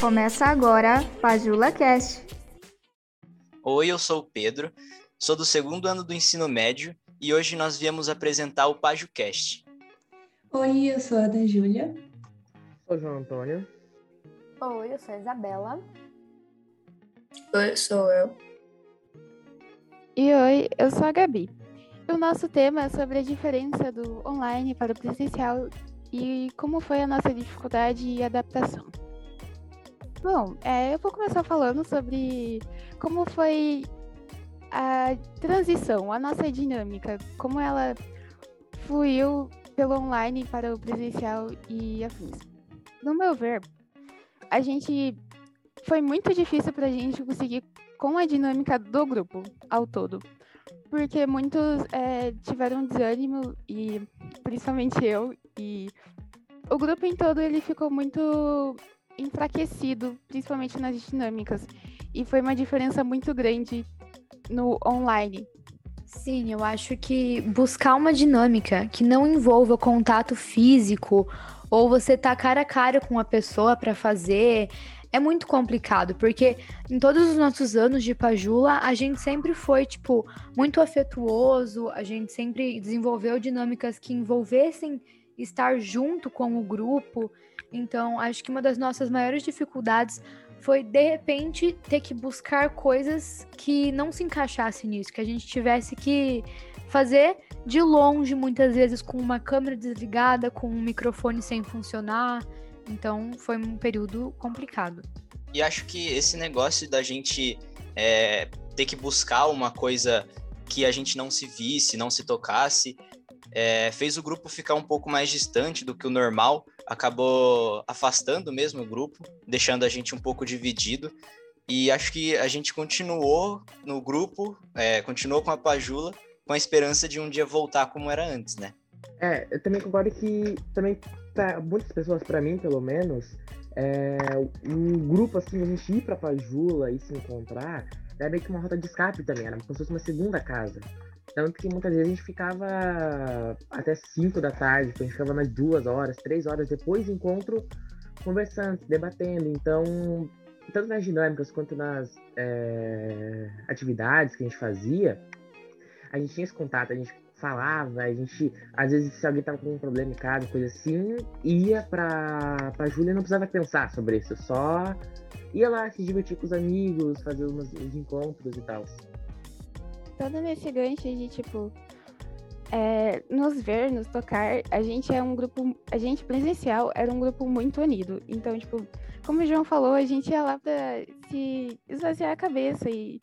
Começa agora Pajula Cast. Oi, eu sou o Pedro, sou do segundo ano do ensino médio e hoje nós viemos apresentar o PajuCast. Oi, eu sou a Ana Júlia. Sou o João Antônio. Oi, eu sou a Isabela. Oi, sou eu. E oi, eu sou a Gabi. O nosso tema é sobre a diferença do online para o presencial e como foi a nossa dificuldade e adaptação. Bom, é, eu vou começar falando sobre como foi a transição, a nossa dinâmica, como ela fluiu pelo online para o presencial e afins. No meu ver, a gente foi muito difícil para a gente conseguir com a dinâmica do grupo ao todo, porque muitos é, tiveram desânimo e principalmente eu e o grupo em todo ele ficou muito enfraquecido, principalmente nas dinâmicas, e foi uma diferença muito grande no online. Sim, eu acho que buscar uma dinâmica que não envolva contato físico ou você tá cara a cara com a pessoa para fazer é muito complicado, porque em todos os nossos anos de Pajula, a gente sempre foi, tipo, muito afetuoso, a gente sempre desenvolveu dinâmicas que envolvessem estar junto com o grupo. Então, acho que uma das nossas maiores dificuldades foi, de repente, ter que buscar coisas que não se encaixassem nisso, que a gente tivesse que fazer de longe, muitas vezes com uma câmera desligada, com um microfone sem funcionar. Então, foi um período complicado. E acho que esse negócio da gente é, ter que buscar uma coisa que a gente não se visse, não se tocasse, é, fez o grupo ficar um pouco mais distante do que o normal, acabou afastando mesmo o grupo, deixando a gente um pouco dividido. E acho que a gente continuou no grupo, é, continuou com a Pajula, com a esperança de um dia voltar como era antes, né? É, eu também concordo que também para muitas pessoas, para mim pelo menos, é, um grupo assim, a gente ir pra Pajula e se encontrar, era meio que uma rota de escape também, era como se fosse uma segunda casa. Tanto que muitas vezes a gente ficava até 5 da tarde, a gente ficava mais duas horas, três horas depois do encontro, conversando, debatendo. Então, tanto nas dinâmicas quanto nas é, atividades que a gente fazia, a gente tinha esse contato, a gente falava, a gente, às vezes, se alguém tava com um problema em casa, coisa assim, ia pra, pra Júlia não precisava pensar sobre isso, só ia lá se divertir com os amigos, fazer uns encontros e tal todo nesse gancho de, tipo, é, nos ver, nos tocar, a gente é um grupo, a gente presencial era um grupo muito unido. Então, tipo, como o João falou, a gente ia lá pra se esvaziar a cabeça e,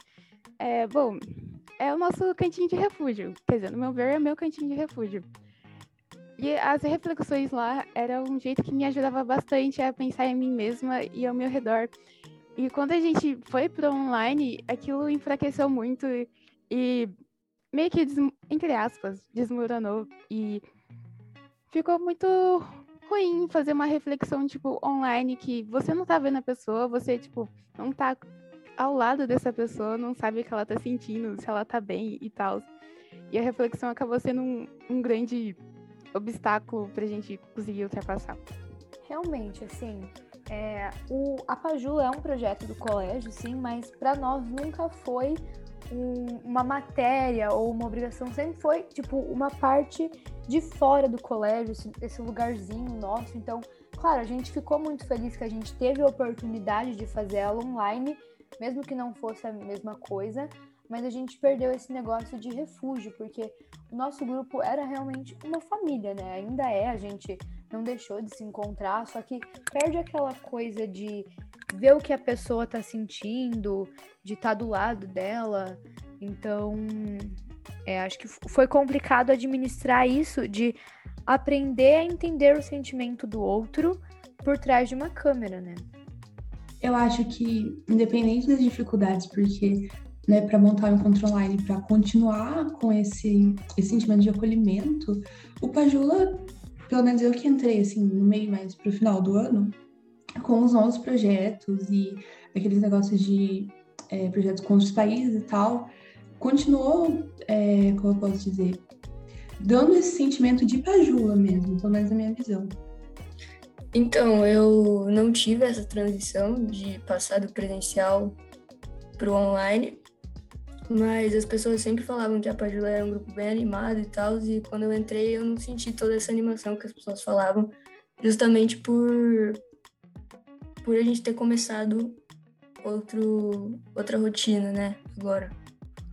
é, bom, é o nosso cantinho de refúgio. Quer dizer, no meu ver, é meu cantinho de refúgio. E as reflexões lá eram um jeito que me ajudava bastante a pensar em mim mesma e ao meu redor. E quando a gente foi para online, aquilo enfraqueceu muito e meio que, entre aspas, desmoronou. E ficou muito ruim fazer uma reflexão, tipo, online, que você não tá vendo a pessoa, você, tipo, não tá ao lado dessa pessoa, não sabe o que ela tá sentindo, se ela tá bem e tal. E a reflexão acabou sendo um, um grande obstáculo pra gente conseguir ultrapassar. Realmente, assim, é, o, a é um projeto do colégio, sim, mas para nós nunca foi um, uma matéria ou uma obrigação, sempre foi, tipo, uma parte de fora do colégio, esse, esse lugarzinho nosso. Então, claro, a gente ficou muito feliz que a gente teve a oportunidade de fazer ela online, mesmo que não fosse a mesma coisa, mas a gente perdeu esse negócio de refúgio, porque o nosso grupo era realmente uma família, né? Ainda é, a gente não deixou de se encontrar, só que perde aquela coisa de ver o que a pessoa tá sentindo, de estar tá do lado dela. Então, é, acho que foi complicado administrar isso, de aprender a entender o sentimento do outro por trás de uma câmera, né? Eu acho que, independente das dificuldades, porque né, para montar um encontro online, para continuar com esse, esse sentimento de acolhimento, o Pajula, pelo menos eu que entrei assim no meio mais para o final do ano, com os novos projetos e aqueles negócios de é, projetos com outros países e tal, continuou, é, como eu posso dizer, dando esse sentimento de pajula mesmo, pelo menos na minha visão. Então, eu não tive essa transição de passar do presencial para o online, mas as pessoas sempre falavam que a Pajula era um grupo bem animado e tal, e quando eu entrei eu não senti toda essa animação que as pessoas falavam, justamente por, por a gente ter começado outro, outra rotina, né, agora.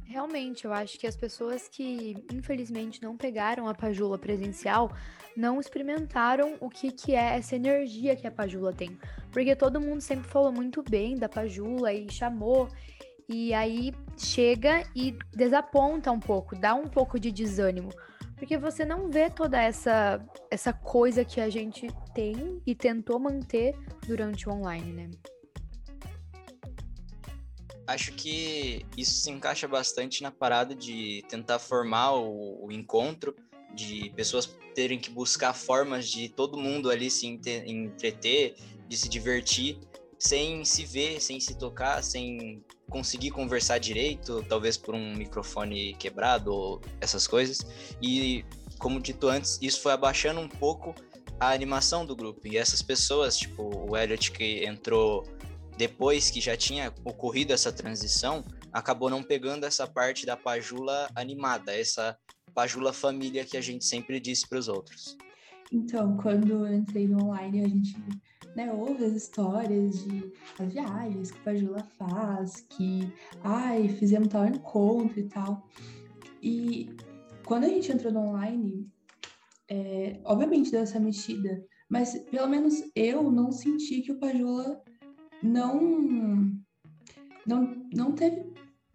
Realmente, eu acho que as pessoas que infelizmente não pegaram a Pajula presencial não experimentaram o que, que é essa energia que a Pajula tem. Porque todo mundo sempre falou muito bem da Pajula e chamou. E aí chega e desaponta um pouco, dá um pouco de desânimo. Porque você não vê toda essa, essa coisa que a gente tem e tentou manter durante o online, né? Acho que isso se encaixa bastante na parada de tentar formar o, o encontro, de pessoas terem que buscar formas de todo mundo ali se entreter, de se divertir, sem se ver, sem se tocar, sem conseguir conversar direito, talvez por um microfone quebrado ou essas coisas. E, como dito antes, isso foi abaixando um pouco a animação do grupo. E essas pessoas, tipo o Elliot que entrou depois que já tinha ocorrido essa transição, acabou não pegando essa parte da Pajula animada, essa Pajula família que a gente sempre disse para os outros. Então, quando eu entrei no online, a gente né, ouve as histórias de as viagens que a Pajula faz, que, ai, fizemos tal encontro e tal. E quando a gente entrou no online, é, obviamente deu essa mexida, mas pelo menos eu não senti que o Pajula não, não, não teve,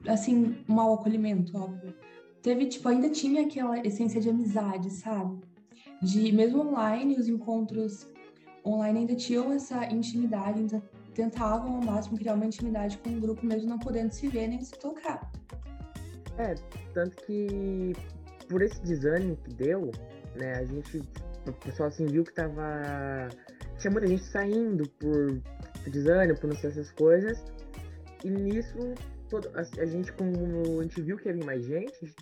assim, mau acolhimento, óbvio. Teve, tipo, ainda tinha aquela essência de amizade, sabe? De, mesmo online, os encontros online ainda tinham essa intimidade, ainda tentavam ao máximo criar uma intimidade com o grupo, mesmo não podendo se ver nem se tocar. É, tanto que por esse desânimo que deu, né, a gente, o pessoal assim viu que tava. Tinha muita gente saindo por desânimo, por não ser essas coisas. E nisso, todo, a, a, gente, como a gente viu que ia vir mais gente,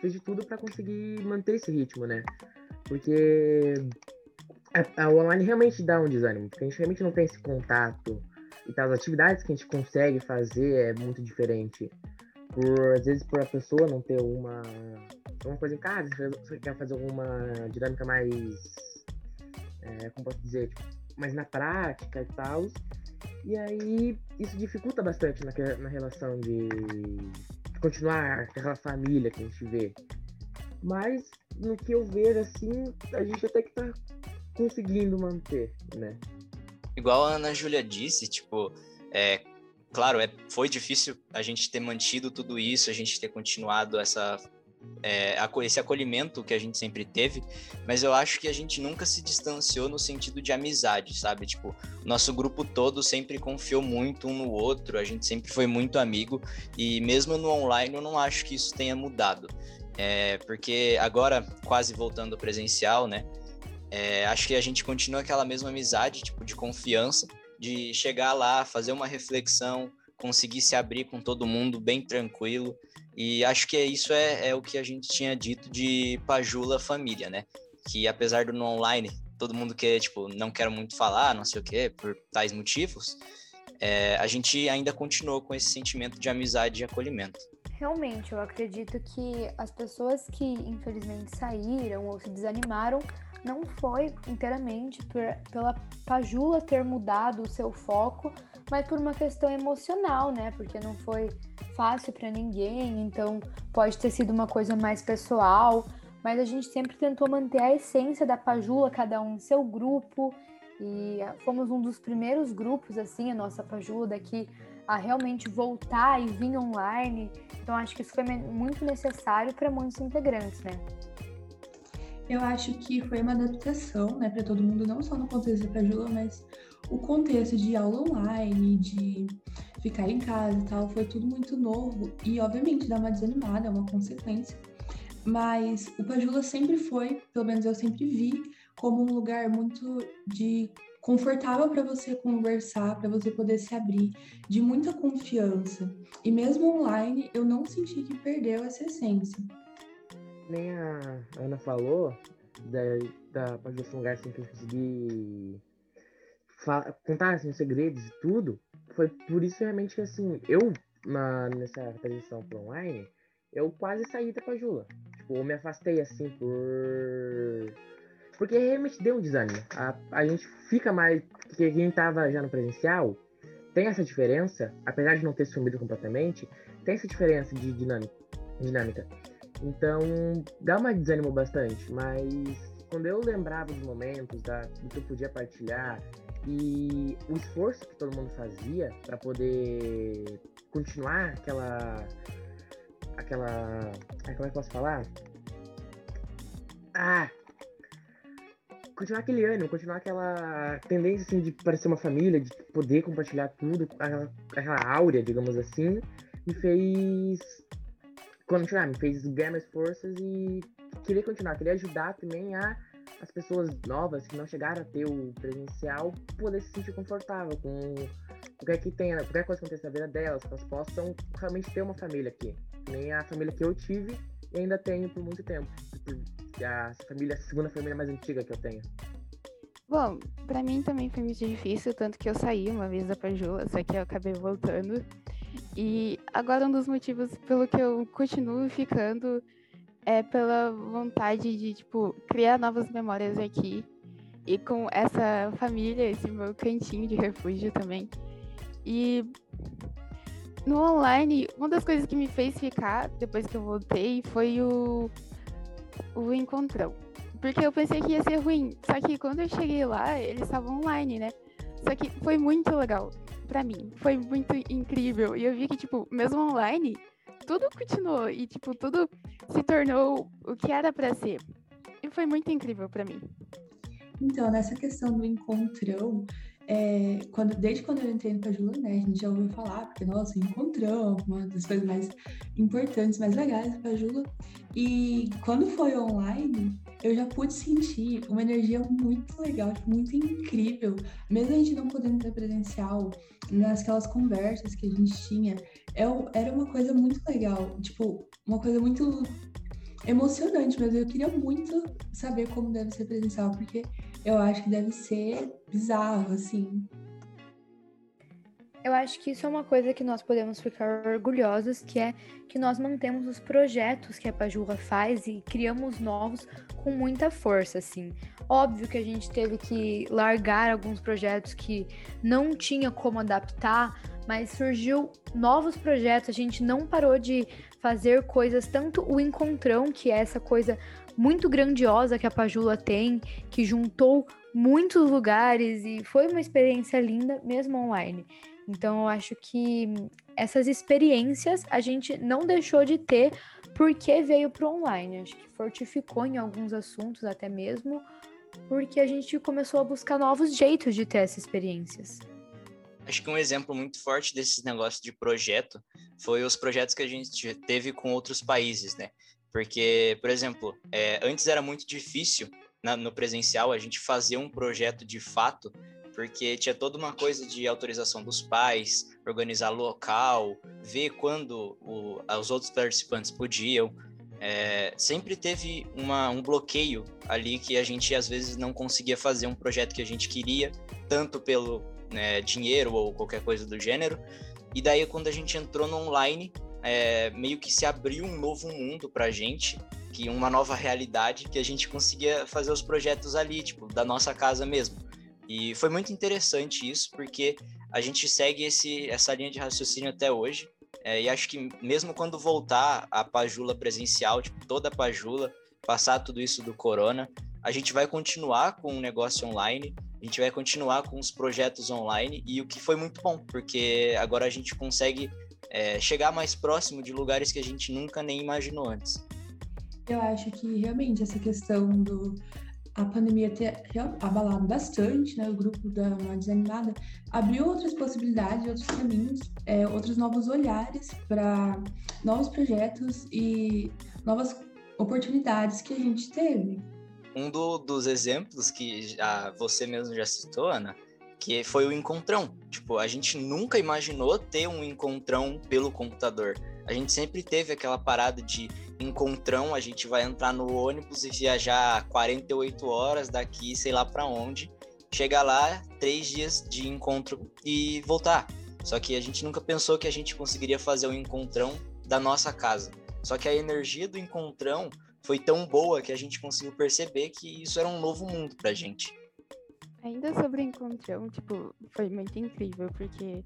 fez de tudo para conseguir manter esse ritmo, né? Porque a, a, online realmente dá um desânimo, porque a gente realmente não tem esse contato e tal. As atividades que a gente consegue fazer é muito diferente. Por, às vezes, por a pessoa não ter uma, uma coisa em casa, você quer fazer alguma dinâmica mais. É, como posso dizer? Tipo, mais na prática e tal. E aí isso dificulta bastante na, na relação de, de continuar aquela família que a gente vê. Mas no que eu vejo assim, a gente até que tá conseguindo manter, né? Igual a Ana Júlia disse, tipo, é, claro, é, foi difícil a gente ter mantido tudo isso, a gente ter continuado essa é, esse acolhimento que a gente sempre teve, mas eu acho que a gente nunca se distanciou no sentido de amizade, sabe? Tipo, nosso grupo todo sempre confiou muito um no outro, a gente sempre foi muito amigo, e mesmo no online eu não acho que isso tenha mudado. É, porque agora, quase voltando presencial, né? É, acho que a gente continua aquela mesma amizade, tipo, de confiança, de chegar lá, fazer uma reflexão, conseguir se abrir com todo mundo bem tranquilo. E acho que isso é, é o que a gente tinha dito de Pajula Família, né? Que apesar do no online todo mundo que tipo não quer muito falar, não sei o quê, por tais motivos, é, a gente ainda continuou com esse sentimento de amizade e acolhimento. Realmente, eu acredito que as pessoas que infelizmente saíram ou se desanimaram não foi inteiramente por, pela Pajula ter mudado o seu foco, mas por uma questão emocional, né? Porque não foi fácil para ninguém, então pode ter sido uma coisa mais pessoal, mas a gente sempre tentou manter a essência da Pajula, cada um em seu grupo, e fomos um dos primeiros grupos, assim, a nossa Pajula daqui, a realmente voltar e vir online. Então acho que isso foi muito necessário para muitos integrantes, né? Eu acho que foi uma adaptação, né, para todo mundo, não só no contexto da Pajula, mas o contexto de aula online, de ficar em casa e tal, foi tudo muito novo e, obviamente, dá uma desanimada, é uma consequência. Mas o Pajula sempre foi, pelo menos eu sempre vi, como um lugar muito de confortável para você conversar, para você poder se abrir, de muita confiança. E mesmo online, eu não senti que perdeu essa essência nem a Ana falou, da, da um lugar assim que eu consegui contar assim, os segredos e tudo, foi por isso realmente que assim, eu na, nessa transição pro online, eu quase saí da Pajula. Tipo, eu me afastei assim por. Porque realmente deu um desânimo. A, a gente fica mais. Porque quem tava já no presencial tem essa diferença, apesar de não ter sumido completamente, tem essa diferença de dinâmica. dinâmica. Então, dá uma desânimo bastante, mas quando eu lembrava dos momentos, da, do que eu podia partilhar e o esforço que todo mundo fazia para poder continuar aquela. aquela. Como é que eu posso falar? Ah! Continuar aquele ânimo, continuar aquela tendência assim, de parecer uma família, de poder compartilhar tudo, aquela, aquela áurea, digamos assim, me fez continuar, me fez ganhar mais forças e querer continuar, querer ajudar também a as pessoas novas que não chegaram a ter o presencial poder se sentir confortável com o que é que tem, qualquer coisa que aconteça na vida delas, que elas possam realmente ter uma família aqui. Nem a família que eu tive e ainda tenho por muito tempo. A família, a segunda família mais antiga que eu tenho. Bom, para mim também foi muito difícil, tanto que eu saí uma vez da Pajula, só que eu acabei voltando. E agora um dos motivos pelo que eu continuo ficando é pela vontade de, tipo, criar novas memórias aqui. E com essa família, esse meu cantinho de refúgio também. E no online, uma das coisas que me fez ficar depois que eu voltei foi o, o encontrão. Porque eu pensei que ia ser ruim. Só que quando eu cheguei lá, eles estavam online, né? Só que foi muito legal para mim. Foi muito incrível. E eu vi que, tipo, mesmo online, tudo continuou e, tipo, tudo se tornou o que era para ser. E foi muito incrível para mim. Então, nessa questão do encontrão, é, quando, desde quando eu entrei no Pajula, né, a gente já ouviu falar, porque, nossa, encontrão, uma das coisas mais importantes, mais legais do Pajula. E quando foi online, eu já pude sentir uma energia muito legal, tipo, muito incrível. Mesmo a gente não podendo ter presencial, nasquelas conversas que a gente tinha, é era uma coisa muito legal, tipo, uma coisa muito emocionante mesmo. Eu queria muito saber como deve ser presencial, porque eu acho que deve ser bizarro, assim. Eu acho que isso é uma coisa que nós podemos ficar orgulhosos, que é que nós mantemos os projetos que a Pajula faz e criamos novos com muita força, assim. Óbvio que a gente teve que largar alguns projetos que não tinha como adaptar, mas surgiu novos projetos, a gente não parou de fazer coisas, tanto o encontrão, que é essa coisa muito grandiosa que a Pajula tem, que juntou muitos lugares e foi uma experiência linda, mesmo online. Então, eu acho que essas experiências a gente não deixou de ter porque veio para online. Acho que fortificou em alguns assuntos até mesmo, porque a gente começou a buscar novos jeitos de ter essas experiências. Acho que um exemplo muito forte desses negócios de projeto foi os projetos que a gente teve com outros países, né? Porque, por exemplo, é, antes era muito difícil na, no presencial a gente fazer um projeto de fato porque tinha toda uma coisa de autorização dos pais, organizar local, ver quando o, os outros participantes podiam. É, sempre teve uma, um bloqueio ali que a gente às vezes não conseguia fazer um projeto que a gente queria, tanto pelo né, dinheiro ou qualquer coisa do gênero. E daí, quando a gente entrou no online, é, meio que se abriu um novo mundo para a gente, que uma nova realidade, que a gente conseguia fazer os projetos ali, tipo, da nossa casa mesmo. E foi muito interessante isso, porque a gente segue esse, essa linha de raciocínio até hoje. É, e acho que mesmo quando voltar a Pajula presencial, tipo, toda a Pajula, passar tudo isso do corona, a gente vai continuar com o negócio online, a gente vai continuar com os projetos online, e o que foi muito bom, porque agora a gente consegue é, chegar mais próximo de lugares que a gente nunca nem imaginou antes. Eu acho que realmente essa questão do a pandemia ter abalado bastante né, o grupo da Uma Desanimada, abriu outras possibilidades, outros caminhos, é, outros novos olhares para novos projetos e novas oportunidades que a gente teve. Um do, dos exemplos que já, você mesmo já citou, Ana, que foi o encontrão. Tipo, a gente nunca imaginou ter um encontrão pelo computador. A gente sempre teve aquela parada de encontrão, a gente vai entrar no ônibus e viajar 48 horas daqui, sei lá para onde. chegar lá, três dias de encontro e voltar. Só que a gente nunca pensou que a gente conseguiria fazer o um encontrão da nossa casa. Só que a energia do encontrão foi tão boa que a gente conseguiu perceber que isso era um novo mundo pra gente. Ainda sobre encontrão, tipo, foi muito incrível, porque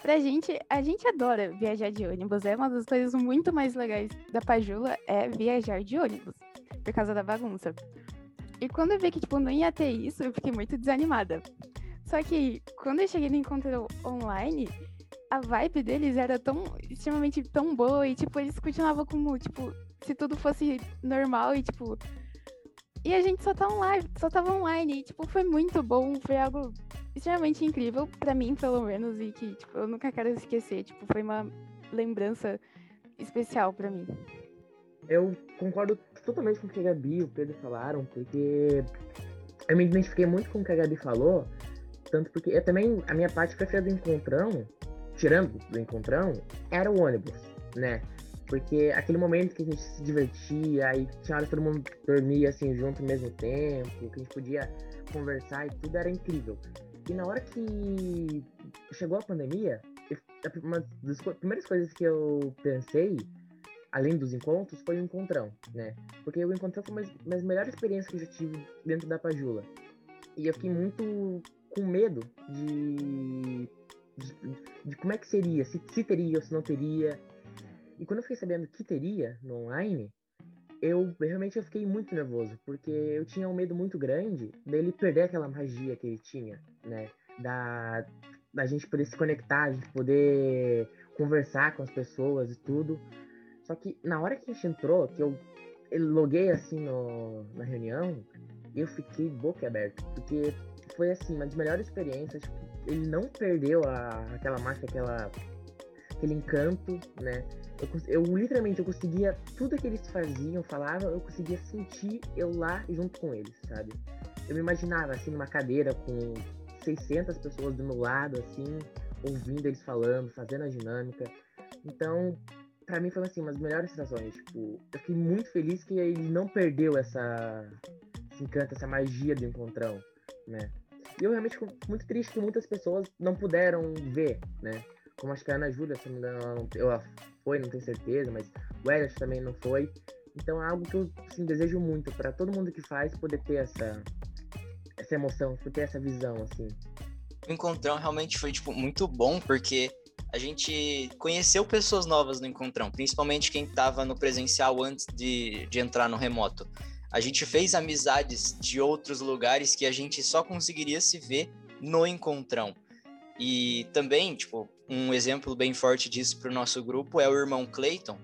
pra gente, a gente adora viajar de ônibus. É uma das coisas muito mais legais da Pajula é viajar de ônibus, por causa da bagunça. E quando eu vi que, tipo, não ia ter isso, eu fiquei muito desanimada. Só que quando eu cheguei no encontro online, a vibe deles era tão extremamente tão boa e tipo eles continuavam como tipo se tudo fosse normal e tipo e a gente só tá online, só tava online e tipo foi muito bom, foi algo extremamente incrível para mim pelo menos e que tipo eu nunca quero esquecer, tipo foi uma lembrança especial para mim. Eu concordo totalmente com o que a Gabi e o Pedro falaram, porque eu me identifiquei muito com o que a Gabi falou, tanto porque eu também, a minha parte preferida do encontrão, tirando do encontrão, era o ônibus, né? Porque aquele momento que a gente se divertia, aí tinha hora que todo mundo dormia assim junto ao mesmo tempo, que a gente podia conversar e tudo era incrível. E na hora que chegou a pandemia, uma das primeiras coisas que eu pensei, além dos encontros, foi o encontrão, né? Porque o encontrão foi uma das melhores experiências que eu já tive dentro da Pajula. E eu fiquei muito com medo de, de, de como é que seria, se, se teria ou se não teria. E quando eu fiquei sabendo que teria no online, eu realmente eu fiquei muito nervoso, porque eu tinha um medo muito grande dele perder aquela magia que ele tinha, né? Da, da gente poder se conectar, a gente poder conversar com as pessoas e tudo. Só que na hora que a gente entrou, que eu, eu loguei assim no, na reunião, eu fiquei boca aberta, porque foi assim, uma das melhores experiências. Tipo, ele não perdeu a, aquela marca, aquela, aquele encanto, né? Eu, eu literalmente eu conseguia tudo que eles faziam, falavam, eu conseguia sentir eu lá junto com eles, sabe? Eu me imaginava assim numa cadeira com 600 pessoas do meu lado, assim, ouvindo eles falando, fazendo a dinâmica. Então, para mim foi assim, uma das melhores sensações. Tipo, eu fiquei muito feliz que ele não perdeu essa esse encanto, essa magia do encontrão, né? E eu realmente fico muito triste que muitas pessoas não puderam ver, né? Como acho que a Ana Júlia, se não me engano, ela, foi, não tenho certeza, mas o Elias também não foi. Então é algo que eu assim, desejo muito para todo mundo que faz poder ter essa, essa emoção, ter essa visão, assim. O encontrão realmente foi tipo, muito bom, porque a gente conheceu pessoas novas no encontrão, principalmente quem estava no presencial antes de, de entrar no remoto. A gente fez amizades de outros lugares que a gente só conseguiria se ver no encontrão. E também, tipo, um exemplo bem forte disso para o nosso grupo é o irmão Clayton,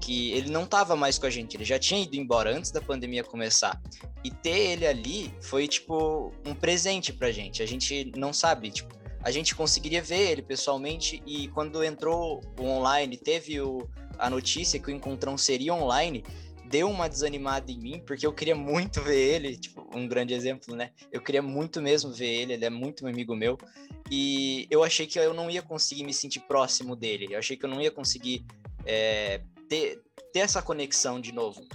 que ele não estava mais com a gente, ele já tinha ido embora antes da pandemia começar. E ter ele ali foi, tipo, um presente pra gente. A gente não sabe, tipo, a gente conseguiria ver ele pessoalmente e quando entrou o online, teve o, a notícia que o encontrão seria online, deu uma desanimada em mim, porque eu queria muito ver ele, tipo, um grande exemplo, né? Eu queria muito mesmo ver ele, ele é muito amigo meu, e eu achei que eu não ia conseguir me sentir próximo dele, eu achei que eu não ia conseguir é, ter, ter essa conexão de novo.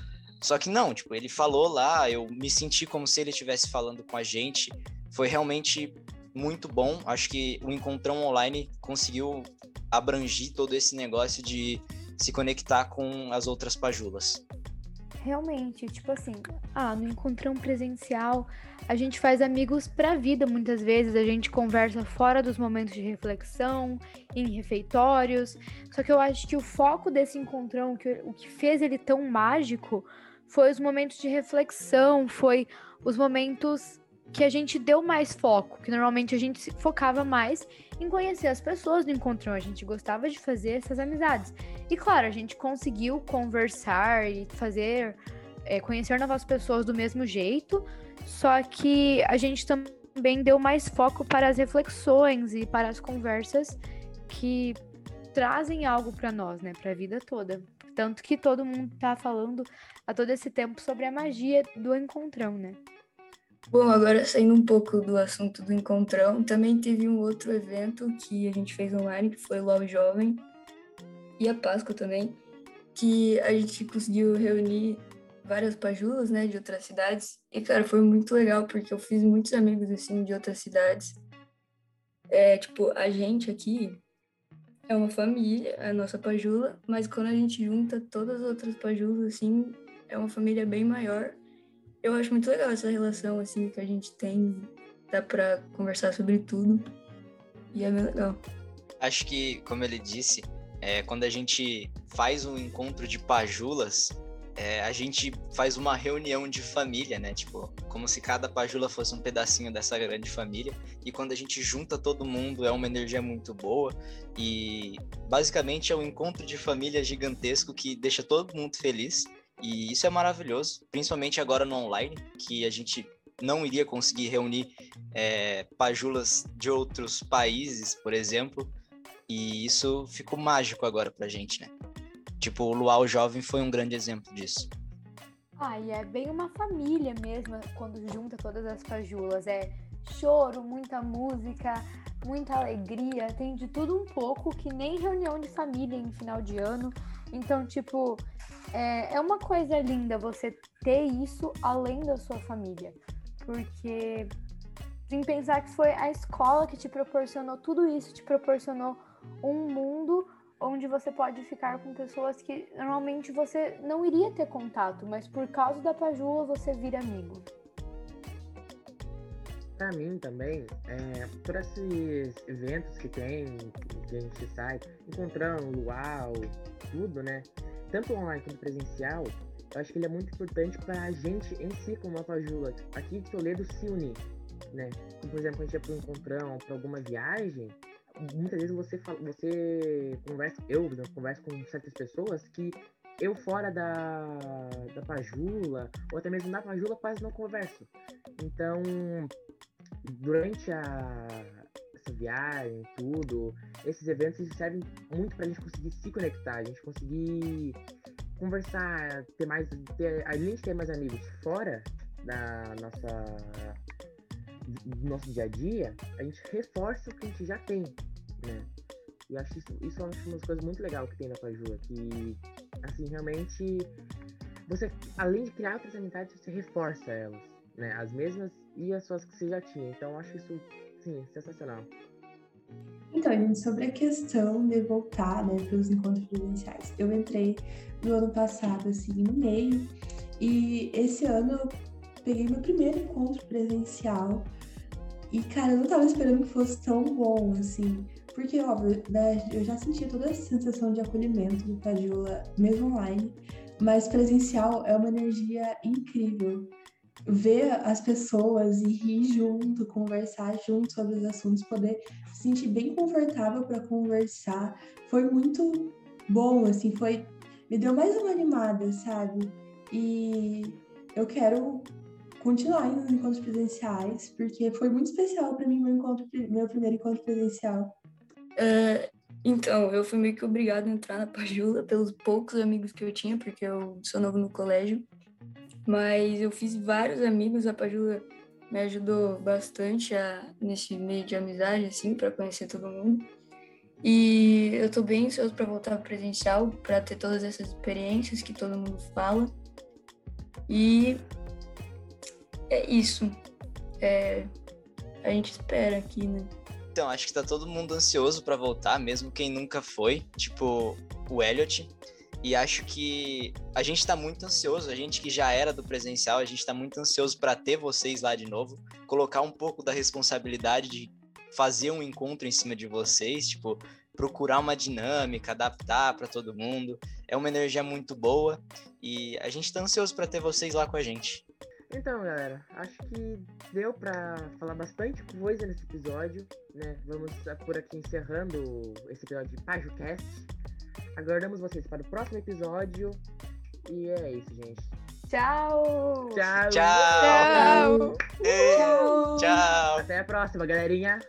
Só que não, tipo, ele falou lá, eu me senti como se ele estivesse falando com a gente, foi realmente muito bom, acho que o Encontrão Online conseguiu abrangir todo esse negócio de se conectar com as outras pajulas realmente, tipo assim, ah, no encontrão presencial, a gente faz amigos pra vida muitas vezes, a gente conversa fora dos momentos de reflexão, em refeitórios. Só que eu acho que o foco desse encontrão, que, o que fez ele tão mágico, foi os momentos de reflexão, foi os momentos que a gente deu mais foco, que normalmente a gente se focava mais em conhecer as pessoas do encontrão, a gente gostava de fazer essas amizades. E claro, a gente conseguiu conversar e fazer, é, conhecer novas pessoas do mesmo jeito, só que a gente também deu mais foco para as reflexões e para as conversas que trazem algo para nós, né, para a vida toda. Tanto que todo mundo tá falando a todo esse tempo sobre a magia do encontrão, né? Bom, agora saindo um pouco do assunto do encontrão, também teve um outro evento que a gente fez online, que foi LOL Jovem, e a Páscoa também, que a gente conseguiu reunir várias pajulas, né, de outras cidades. E, cara, foi muito legal, porque eu fiz muitos amigos, assim, de outras cidades. É, tipo, a gente aqui é uma família, a nossa pajula, mas quando a gente junta todas as outras pajulas, assim, é uma família bem maior. Eu acho muito legal essa relação, assim, que a gente tem, dá pra conversar sobre tudo. E é bem legal. Acho que, como ele disse, é, quando a gente faz um encontro de pajulas, é, a gente faz uma reunião de família, né? Tipo, como se cada pajula fosse um pedacinho dessa grande família. E quando a gente junta todo mundo, é uma energia muito boa. E basicamente é um encontro de família gigantesco que deixa todo mundo feliz. E isso é maravilhoso, principalmente agora no online, que a gente não iria conseguir reunir é, pajulas de outros países, por exemplo. E isso ficou mágico agora pra gente, né? Tipo, o Luau Jovem foi um grande exemplo disso. Ah, e é bem uma família mesmo quando junta todas as pajulas. É choro, muita música, muita alegria, tem de tudo um pouco, que nem reunião de família em final de ano. Então, tipo, é, é uma coisa linda você ter isso além da sua família. Porque tem que pensar que foi a escola que te proporcionou tudo isso, te proporcionou um mundo onde você pode ficar com pessoas que normalmente você não iria ter contato, mas por causa da Pajula você vira amigo. Pra mim também, é, por esses eventos que tem, que a gente sai, encontrando luau, tudo, né? Tanto online quanto presencial, eu acho que ele é muito importante pra gente em si, como a Pajula, aqui de Toledo, se unir, né? Como, por exemplo, a gente ia pro encontrão, pra alguma viagem, muitas vezes você fala, você conversa, eu converso com certas pessoas que eu fora da, da Pajula, ou até mesmo na Pajula, quase não converso. Então, durante a, essa viagem, tudo, esses eventos servem muito para a gente conseguir se conectar, a gente conseguir conversar, ter mais, ter, além de ter mais amigos fora da nossa do nosso dia a dia, a gente reforça o que a gente já tem, né? E acho isso, isso é uma das coisas muito legais que tem na Pajua, que, assim, realmente, você, além de criar outras amizades, você reforça elas, né? As mesmas e as suas que você já tinha. Então, acho isso, sim, sensacional. Então, gente, sobre a questão de voltar, né, para os encontros presenciais. Eu entrei no ano passado, assim, no meio, e esse ano eu peguei meu primeiro encontro presencial e, cara, eu não tava esperando que fosse tão bom, assim. Porque, óbvio, né, eu já sentia toda essa sensação de acolhimento do Padula, mesmo online. Mas presencial é uma energia incrível. Ver as pessoas e rir junto, conversar junto sobre os assuntos, poder se sentir bem confortável para conversar, foi muito bom, assim, foi me deu mais uma animada, sabe? E eu quero continuar indo nos encontros presenciais, porque foi muito especial para mim meu, encontro, meu primeiro encontro presencial. É, então, eu fui meio que obrigada a entrar na Pajula pelos poucos amigos que eu tinha, porque eu sou novo no colégio. Mas eu fiz vários amigos, a Pajula me ajudou bastante a, nesse meio de amizade, assim, para conhecer todo mundo. E eu tô bem ansioso para voltar presencial, para ter todas essas experiências que todo mundo fala. E é isso. É, a gente espera aqui, né? Então, acho que tá todo mundo ansioso para voltar, mesmo quem nunca foi, tipo o Elliot. E acho que a gente tá muito ansioso, a gente que já era do presencial, a gente tá muito ansioso para ter vocês lá de novo, colocar um pouco da responsabilidade de fazer um encontro em cima de vocês, tipo, procurar uma dinâmica, adaptar para todo mundo. É uma energia muito boa e a gente tá ansioso para ter vocês lá com a gente. Então, galera, acho que deu para falar bastante coisa nesse episódio, né? Vamos por aqui encerrando esse episódio de PajoCast. Aguardamos vocês para o próximo episódio. E é isso, gente. Tchau! Tchau! Tchau! Tchau! Tchau! Até a próxima, galerinha!